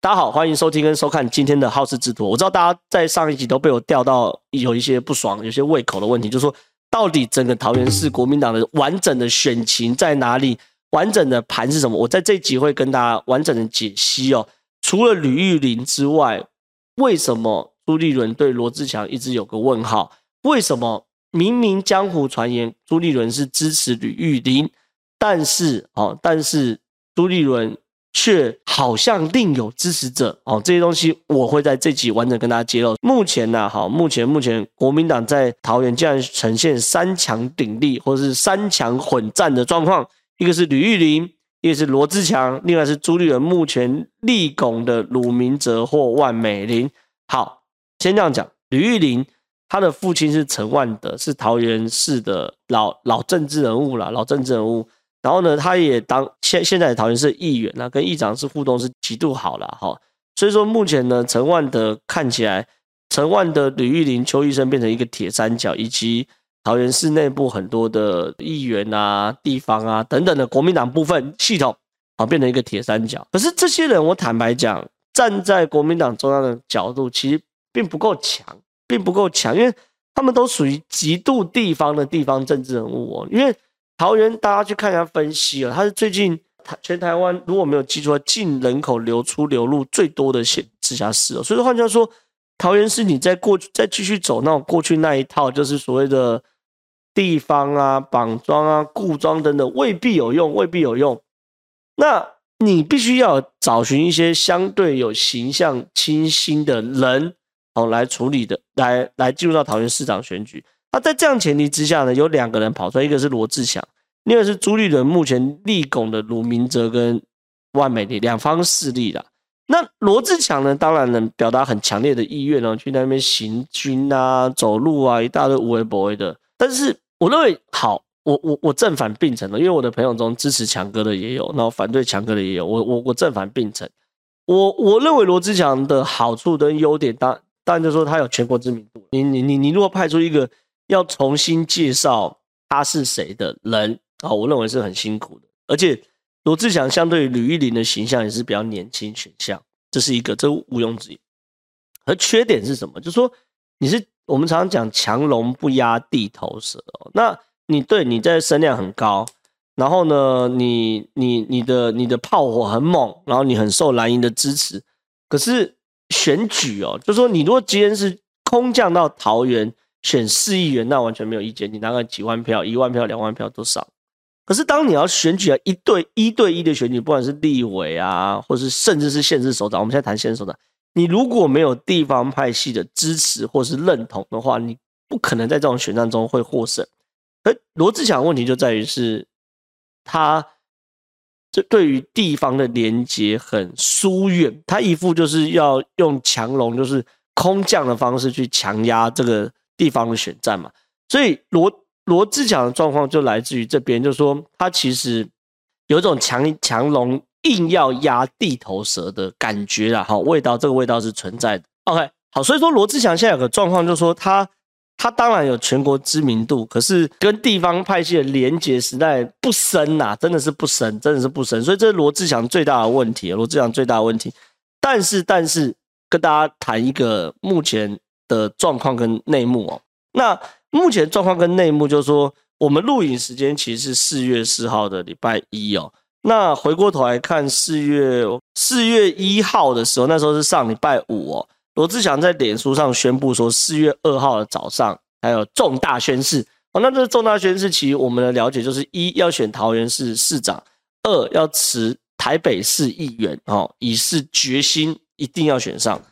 大家好，欢迎收听跟收看今天的好事之徒。我知道大家在上一集都被我钓到有一些不爽、有些胃口的问题，就是说到底整个桃园市国民党的完整的选情在哪里？完整的盘是什么？我在这集会跟大家完整的解析哦。除了吕玉玲之外，为什么朱立伦对罗志强一直有个问号？为什么明明江湖传言朱立伦是支持吕玉玲，但是哦，但是朱立伦。却好像另有支持者哦，这些东西我会在这集完整跟大家揭露。目前呢，好，目前目前国民党在桃园竟然呈现三强鼎立，或者是三强混战的状况，一个是吕玉玲，一个是罗志强，另外是朱立伦目前立拱的鲁明哲或万美玲。好，先这样讲，吕玉玲他的父亲是陈万德，是桃园市的老老政治人物了，老政治人物。然后呢，他也当现现在的桃园市议员，那跟议长是互动是极度好了哈。所以说目前呢，陈万德看起来，陈万德、吕玉玲、邱医生变成一个铁三角，以及桃园市内部很多的议员啊、地方啊等等的国民党部分系统，啊，变成一个铁三角。可是这些人，我坦白讲，站在国民党中央的角度，其实并不够强，并不够强，因为他们都属于极度地方的地方政治人物哦，因为。桃园，大家去看一下分析啊，它是最近台全台湾如果没有记错，净人口流出流入最多的县直辖市哦。所以换句话说，桃园市你在过去再继续走那种过去那一套，就是所谓的地方啊、绑桩啊、固桩等等，未必有用，未必有用。那你必须要找寻一些相对有形象清新的人哦来处理的，来来进入到桃园市长选举。那在这样前提之下呢，有两个人跑出来，一个是罗志祥，另外是朱立伦目前力拱的鲁明哲跟万美玲两方势力啦。那罗志强呢，当然能表达很强烈的意愿哦，去那边行军啊、走路啊，一大堆无为不为的。但是我认为，好，我我我正反并陈的，因为我的朋友中支持强哥的也有，然后反对强哥的也有，我我我正反并陈。我我认为罗志强的好处跟优点，当当然就是说他有全国知名度。你你你你如果派出一个。要重新介绍他是谁的人啊，我认为是很辛苦的。而且罗志祥相对于吕玉玲的形象也是比较年轻选项，这是一个，这毋庸置疑。而缺点是什么？就是说你是我们常常讲强龙不压地头蛇哦。那你对你在声量很高，然后呢，你你你的你的炮火很猛，然后你很受蓝营的支持。可是选举哦，就是说你如果今天是空降到桃园。选四亿元那完全没有意见，你拿个几万票、一万票、两万票都上。可是当你要选举啊，一对一对一的选举，不管是立委啊，或是甚至是县市首长，我们现在谈县市首长，你如果没有地方派系的支持或是认同的话，你不可能在这种选战中会获胜。而罗志祥问题就在于是，他这对于地方的连接很疏远，他一副就是要用强龙，就是空降的方式去强压这个。地方的选战嘛，所以罗罗志强的状况就来自于这边，就是说他其实有一种强强龙硬要压地头蛇的感觉啦，好味道，这个味道是存在的。OK，好，所以说罗志强现在有个状况，就是说他他当然有全国知名度，可是跟地方派系的连结实在不深呐，真的是不深，真的是不深，所以这是罗志强最大的问题，罗志强最大的问题。但是但是跟大家谈一个目前。的状况跟内幕哦，那目前状况跟内幕就是说，我们录影时间其实是四月四号的礼拜一哦。那回过头来看四月四月一号的时候，那时候是上礼拜五哦。罗志祥在脸书上宣布说，四月二号的早上还有重大宣誓哦。那这个重大宣誓，其实我们的了解就是一要选桃园市市长，二要辞台北市议员哦，以示决心一定要选上。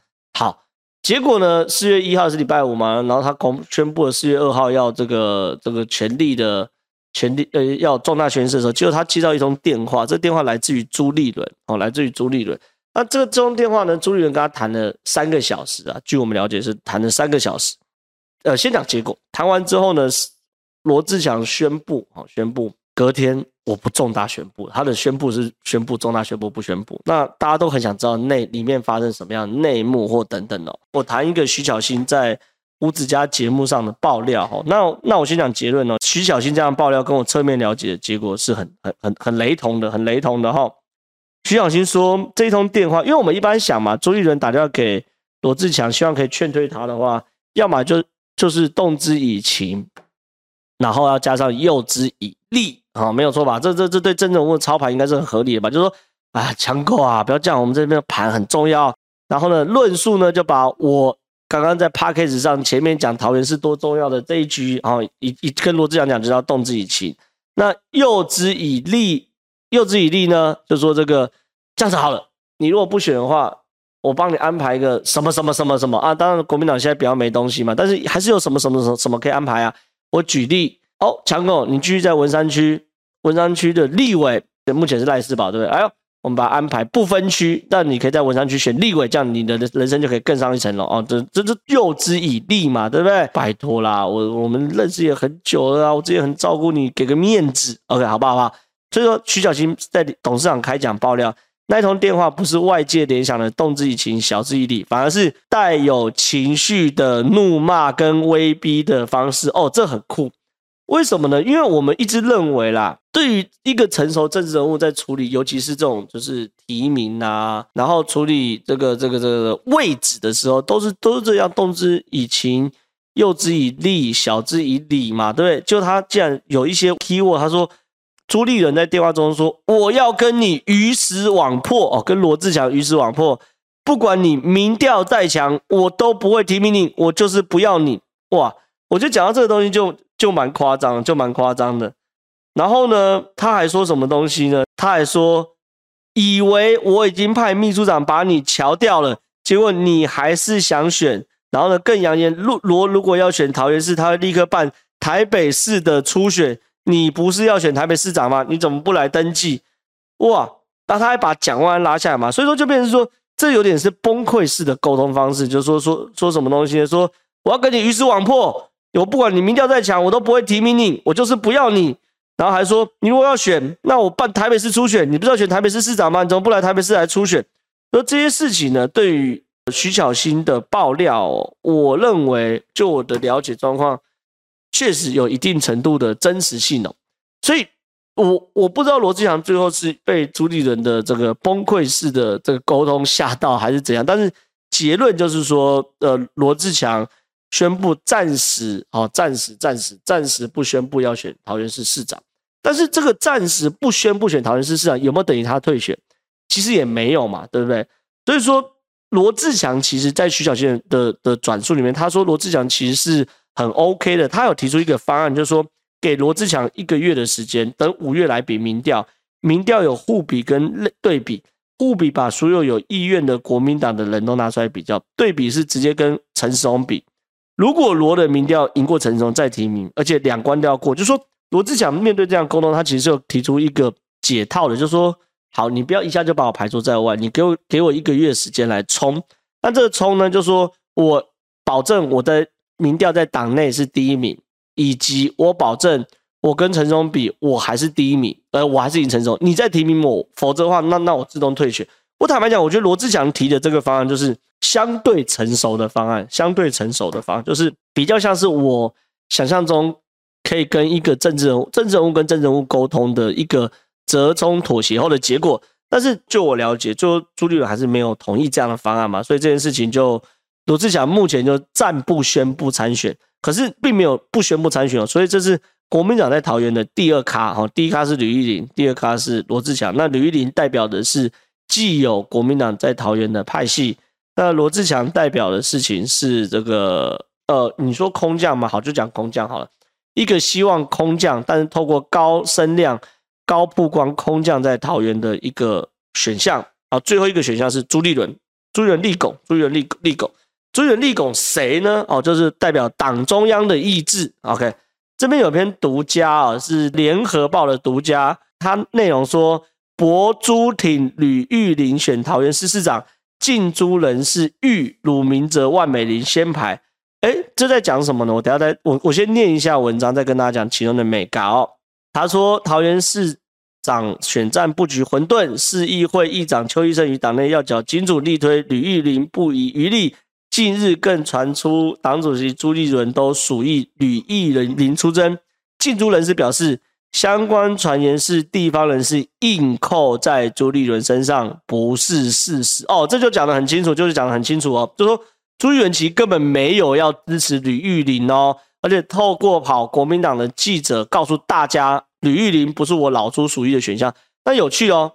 结果呢？四月一号是礼拜五嘛，然后他公宣布了四月二号要这个这个权力的权力呃要重大宣誓的时候，结果他接到一通电话，这电话来自于朱立伦哦，来自于朱立伦。那这个这通电话呢，朱立伦跟他谈了三个小时啊，据我们了解是谈了三个小时。呃，先讲结果，谈完之后呢，罗志祥宣布哦，宣布隔天。我不重大宣布，他的宣布是宣布重大宣布不宣布。那大家都很想知道内里面发生什么样内幕或等等哦。我谈一个徐小新在吴子嘉节目上的爆料哦。那那我先讲结论哦。徐小新这样爆料跟我侧面了解的结果是很很很很雷同的，很雷同的哈。徐小新说这一通电话，因为我们一般想嘛，朱立伦打电话给罗志强，希望可以劝退他的话，要么就就是动之以情，然后要加上诱之以利啊，没有错吧？这这这对政治人物操盘应该是很合理的吧？就是说，啊，强哥啊，不要这样，我们这边的盘很重要。然后呢，论述呢就把我刚刚在 Podcast 上前面讲桃园是多重要的这一局，啊一一跟罗志祥讲，就要动之以情。那诱之以利，诱之以利呢，就说这个这样子好了，你如果不选的话，我帮你安排一个什么什么什么什么啊？当然国民党现在比较没东西嘛，但是还是有什么什么什么什么可以安排啊？我举例哦，强狗，你继续在文山区，文山区的立委，目前是赖世宝，对不对？哎呦。我们把它安排不分区，但你可以在文山区选立委，这样你的人生就可以更上一层楼哦。这这这诱之以利嘛，对不对？拜托啦，我我们认识也很久了，我之前很照顾你，给个面子，OK，好不好？好？所以说，徐小新在董事长开讲爆料，那一通电话不是外界联想的动之以情、晓之以理，反而是带有情绪的怒骂跟威逼的方式。哦，这很酷。为什么呢？因为我们一直认为啦，对于一个成熟政治人物在处理，尤其是这种就是提名啊，然后处理这个这个这个位置的时候，都是都是这样，动之以情，诱之以利，晓之以理嘛，对不对？就他既然有一些 keyword，他说朱立伦在电话中说，我要跟你鱼死网破哦，跟罗志祥鱼死网破，不管你民调再强，我都不会提名你，我就是不要你，哇！我就讲到这个东西。就就蛮夸张，就蛮夸张的。然后呢，他还说什么东西呢？他还说，以为我已经派秘书长把你乔掉了，结果你还是想选。然后呢，更扬言，罗罗如果要选桃园市，他会立刻办台北市的初选。你不是要选台北市长吗？你怎么不来登记？哇！那他还把蒋万安拉下来嘛？所以说，就变成说，这有点是崩溃式的沟通方式，就是说说说什么东西呢？说我要跟你鱼死网破。我不管你民调再强，我都不会提名你，我就是不要你。然后还说，你如果要选，那我办台北市初选，你不是要选台北市市长吗？你怎么不来台北市来初选？而这些事情呢，对于徐巧芯的爆料，我认为就我的了解状况，确实有一定程度的真实性哦。所以我我不知道罗志祥最后是被朱立伦的这个崩溃式的这个沟通吓到，还是怎样。但是结论就是说，呃，罗志祥。宣布暂时，哦，暂时，暂时，暂时不宣布要选桃园市市长。但是这个暂时不宣布选桃园市市长，有没有等于他退选？其实也没有嘛，对不对？所以说，罗志强其实在徐小新的的转述里面，他说罗志强其实是很 OK 的。他有提出一个方案，就是说给罗志强一个月的时间，等五月来比民调，民调有互比跟类对比，互比把所有有意愿的国民党的人都拿出来比较，对比是直接跟陈时中比。如果罗的民调赢过陈时中再提名，而且两关都要过，就说罗志祥面对这样沟通，他其实就提出一个解套的，就说好，你不要一下就把我排除在外，你给我给我一个月时间来冲。那这个冲呢，就说我保证我的民调在党内是第一名，以及我保证我跟陈时中比，我还是第一名，呃，我还是赢陈时中。你再提名我，否则的话，那那我自动退选。我坦白讲，我觉得罗志祥提的这个方案就是。相对成熟的方案，相对成熟的方案，就是比较像是我想象中可以跟一个政治人物、政治人物跟政治人物沟通的一个折中妥协后的结果。但是就我了解，就朱立伦还是没有同意这样的方案嘛，所以这件事情就罗志祥目前就暂不宣布参选，可是并没有不宣布参选哦。所以这是国民党在桃园的第二咖哈，第一咖是吕玉玲，第二咖是罗志强。那吕玉玲代表的是既有国民党在桃园的派系。那罗志强代表的事情是这个，呃，你说空降嘛，好，就讲空降好了。一个希望空降，但是透过高声量、高曝光空降在桃园的一个选项啊。最后一个选项是朱立伦，朱立伦立拱，朱立伦立立拱，朱立伦立拱谁呢？哦，就是代表党中央的意志。OK，这边有篇独家啊，是联合报的独家，它内容说，博朱挺吕玉玲选桃园市市长。进朱人士欲鲁明哲、万美玲先排，哎，这在讲什么呢？我等下再我我先念一下文章，再跟大家讲其中的美稿。他说，桃园市长选战布局混沌，市议会议长邱奕胜与党内要角金主力推吕玉玲不遗余力。近日更传出党主席朱立伦都属意吕玉玲出征。进朱人士表示，相关传言是地方人士硬扣在朱立伦身上，不是事实哦。这就讲得很清楚，就是讲得很清楚哦，就说朱立伦其实根本没有要支持吕玉玲哦，而且透过跑国民党的记者告诉大家，吕玉玲不是我老朱属意的选项。那有趣哦，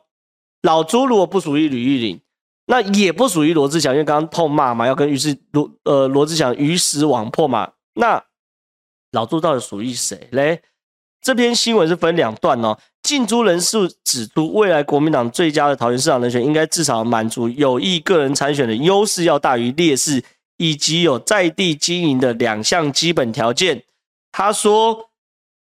老朱如果不属于吕玉玲，那也不属于罗志祥，因为刚刚痛骂嘛，要跟于是罗呃罗志祥鱼死网破嘛。那老朱到底属于谁嘞？这篇新闻是分两段哦。近朱人士指出，未来国民党最佳的桃园市长人选，应该至少满足有意个人参选的优势要大于劣势，以及有在地经营的两项基本条件。他说，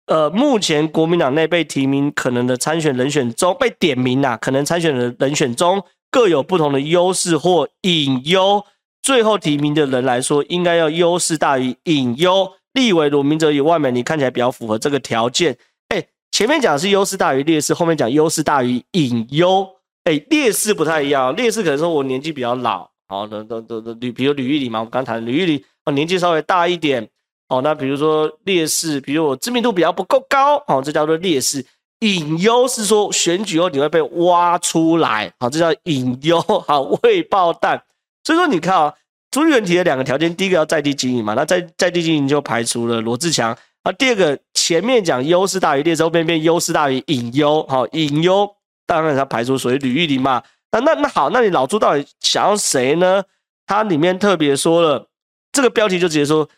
呃，目前国民党内被提名可能的参选人选中，被点名呐、可能参选的人选中各有不同的优势或隐忧。最后提名的人来说，应该要优势大于隐忧。立委鲁明哲与万美玲看起来比较符合这个条件。哎，前面讲是优势大于劣势，后面讲优势大于隐忧。哎，劣势不太一样，劣势可能说我年纪比较老，好，那那那那吕，比如吕玉玲嘛，我们刚谈吕玉玲，哦，年纪稍微大一点，哦，那比如说劣势，比如我知名度比较不够高，哦，这叫做劣势。隐忧是说选举后你会被挖出来，好，这叫隐忧，好，未爆弹。所以说你看啊。朱立伦提的两个条件，第一个要在地经营嘛，那在在地经营就排除了罗志强。啊，第二个前面讲优势大于劣势，后面变优势大于隐忧。好，隐忧当然他排除所谓吕玉玲嘛。那那那好，那你老朱到底想要谁呢？他里面特别说了，这个标题就直接说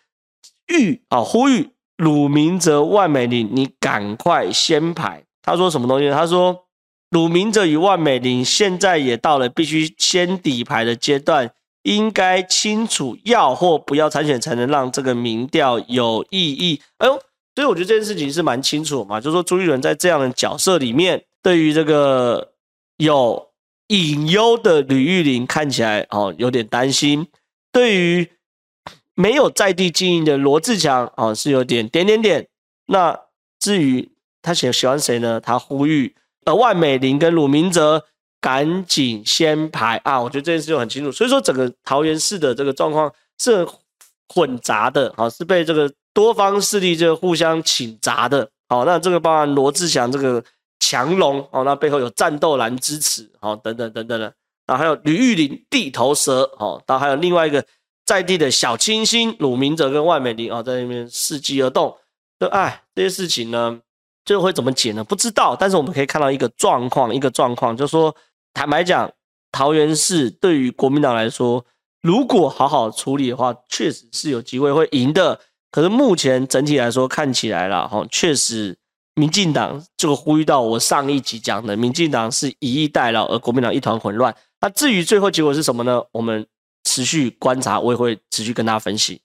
玉啊，呼吁鲁明哲、万美玲，你赶快先排。他说什么东西？他说鲁明哲与万美玲现在也到了必须先底牌的阶段。应该清楚要或不要参选，才能让这个民调有意义。哎呦，所以我觉得这件事情是蛮清楚嘛，就是说朱立伦在这样的角色里面，对于这个有隐忧的吕玉玲看起来哦有点担心；对于没有在地经营的罗志强哦是有点点点点。那至于他喜喜欢谁呢？他呼吁呃万美玲跟鲁明哲。赶紧先排啊！我觉得这件事就很清楚，所以说整个桃园市的这个状况是混杂的，好，是被这个多方势力就互相倾轧的，好，那这个包含罗志祥这个强龙，哦，那背后有战斗蓝支持，好，等等等等的，然后还有吕玉玲地头蛇，哦，然后还有另外一个在地的小清新鲁明哲跟万美玲，哦，在那边伺机而动，就哎，这些事情呢，就会怎么解呢？不知道，但是我们可以看到一个状况，一个状况，就是说。坦白讲，桃园市对于国民党来说，如果好好处理的话，确实是有机会会赢的。可是目前整体来说，看起来了哈，确实民进党这个呼吁到我上一集讲的，民进党是以逸待劳，而国民党一团混乱。那至于最后结果是什么呢？我们持续观察，我也会持续跟大家分析。